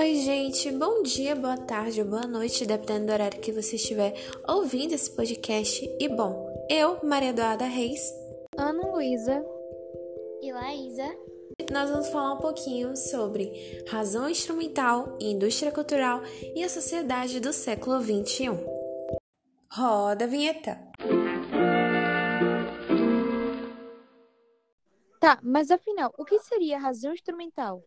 Oi, gente, bom dia, boa tarde ou boa noite, dependendo do horário que você estiver ouvindo esse podcast. E bom, eu, Maria Eduarda Reis, Ana Luísa e Laísa, nós vamos falar um pouquinho sobre razão instrumental, indústria cultural e a sociedade do século XXI. Roda a vinheta! Tá, mas afinal, o que seria razão instrumental?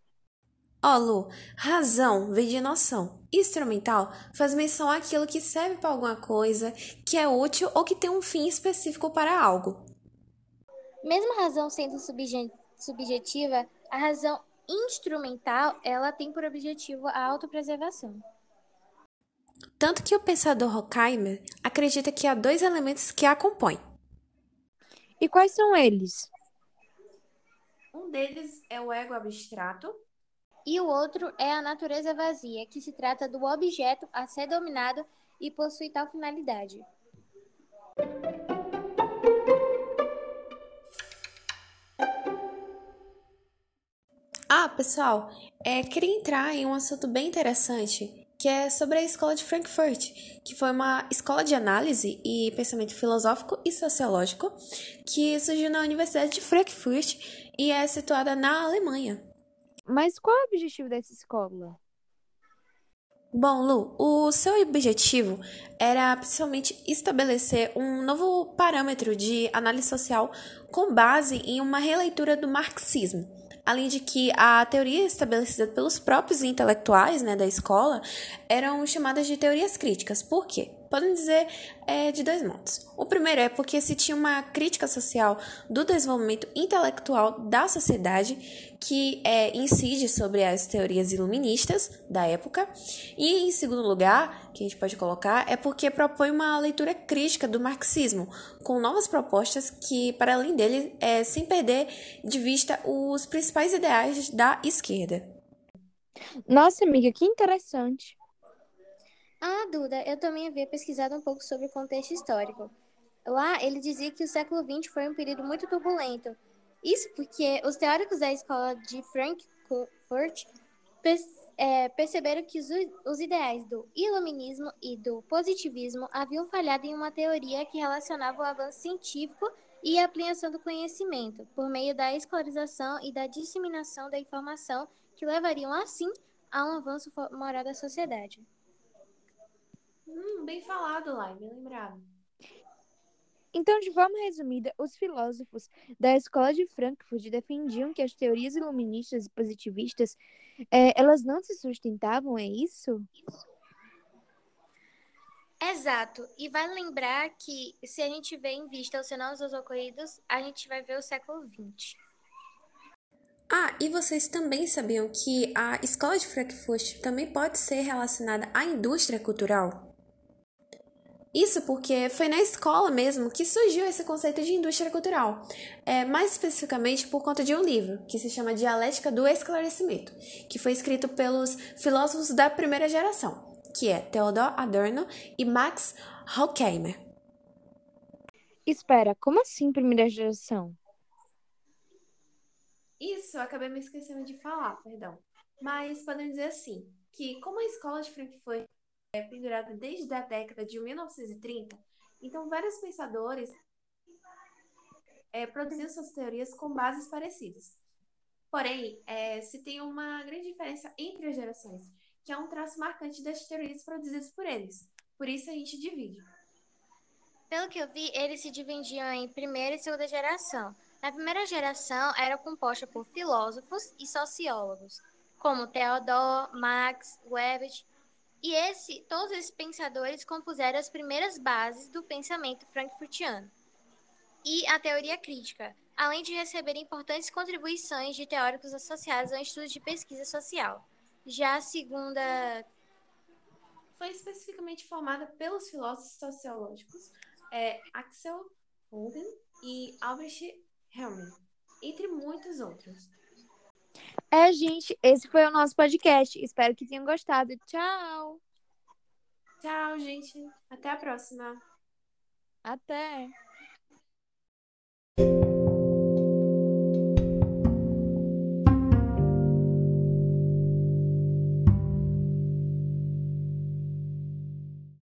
Ó, Lu, razão vem de noção. Instrumental faz menção àquilo que serve para alguma coisa, que é útil ou que tem um fim específico para algo. Mesmo a razão sendo subje subjetiva, a razão instrumental, ela tem por objetivo a autopreservação. Tanto que o pensador Horkheimer acredita que há dois elementos que a compõem. E quais são eles? Um deles é o ego abstrato. E o outro é a natureza vazia, que se trata do objeto a ser dominado e possui tal finalidade. Ah, pessoal, é, queria entrar em um assunto bem interessante, que é sobre a escola de Frankfurt, que foi uma escola de análise e pensamento filosófico e sociológico que surgiu na Universidade de Frankfurt e é situada na Alemanha. Mas qual é o objetivo dessa escola? Bom, Lu, o seu objetivo era principalmente estabelecer um novo parâmetro de análise social com base em uma releitura do marxismo além de que a teoria estabelecida pelos próprios intelectuais né, da escola eram chamadas de teorias críticas. Por quê? Podem dizer é, de dois modos. O primeiro é porque se tinha uma crítica social do desenvolvimento intelectual da sociedade que é, incide sobre as teorias iluministas da época. E, em segundo lugar, que a gente pode colocar, é porque propõe uma leitura crítica do marxismo, com novas propostas que, para além dele, é, sem perder de vista os principais ideais da esquerda. Nossa, amiga, que interessante. Ah, Duda, eu também havia pesquisado um pouco sobre o contexto histórico. Lá, ele dizia que o século XX foi um período muito turbulento. Isso porque os teóricos da escola de Frankfurt é, perceberam que os, os ideais do iluminismo e do positivismo haviam falhado em uma teoria que relacionava o avanço científico e a ampliação do conhecimento, por meio da escolarização e da disseminação da informação, que levariam, assim, a um avanço moral da sociedade. Hum, bem falado, Lai, bem lembrado. Então, de forma resumida, os filósofos da escola de Frankfurt defendiam que as teorias iluministas e positivistas é, elas não se sustentavam, é isso? Exato. E vale lembrar que se a gente vê em vista os fenômenos ocorridos, a gente vai ver o século XX. Ah, e vocês também sabiam que a escola de Frankfurt também pode ser relacionada à indústria cultural? Isso porque foi na escola mesmo que surgiu esse conceito de indústria cultural, é, mais especificamente por conta de um livro que se chama Dialética do Esclarecimento, que foi escrito pelos filósofos da primeira geração, que é Theodor Adorno e Max Horkheimer. Espera, como assim primeira geração? Isso, eu acabei me esquecendo de falar, perdão. Mas podemos dizer assim, que como a escola de Frankfurt é pendurada desde a década de 1930, então vários pensadores é, produziram suas teorias com bases parecidas. Porém, é, se tem uma grande diferença entre as gerações, que é um traço marcante das teorias produzidas por eles. Por isso a gente divide. Pelo que eu vi, eles se dividiam em primeira e segunda geração. Na primeira geração era composta por filósofos e sociólogos, como Theodor, Marx, Weber e esse, todos esses pensadores compuseram as primeiras bases do pensamento frankfurtiano e a teoria crítica, além de receber importantes contribuições de teóricos associados ao estudo de pesquisa social. Já a segunda foi especificamente formada pelos filósofos sociológicos é, Axel Holden e Albrecht Helmer, entre muitos outros. É, gente, esse foi o nosso podcast. Espero que tenham gostado. Tchau! Tchau, gente. Até a próxima. Até!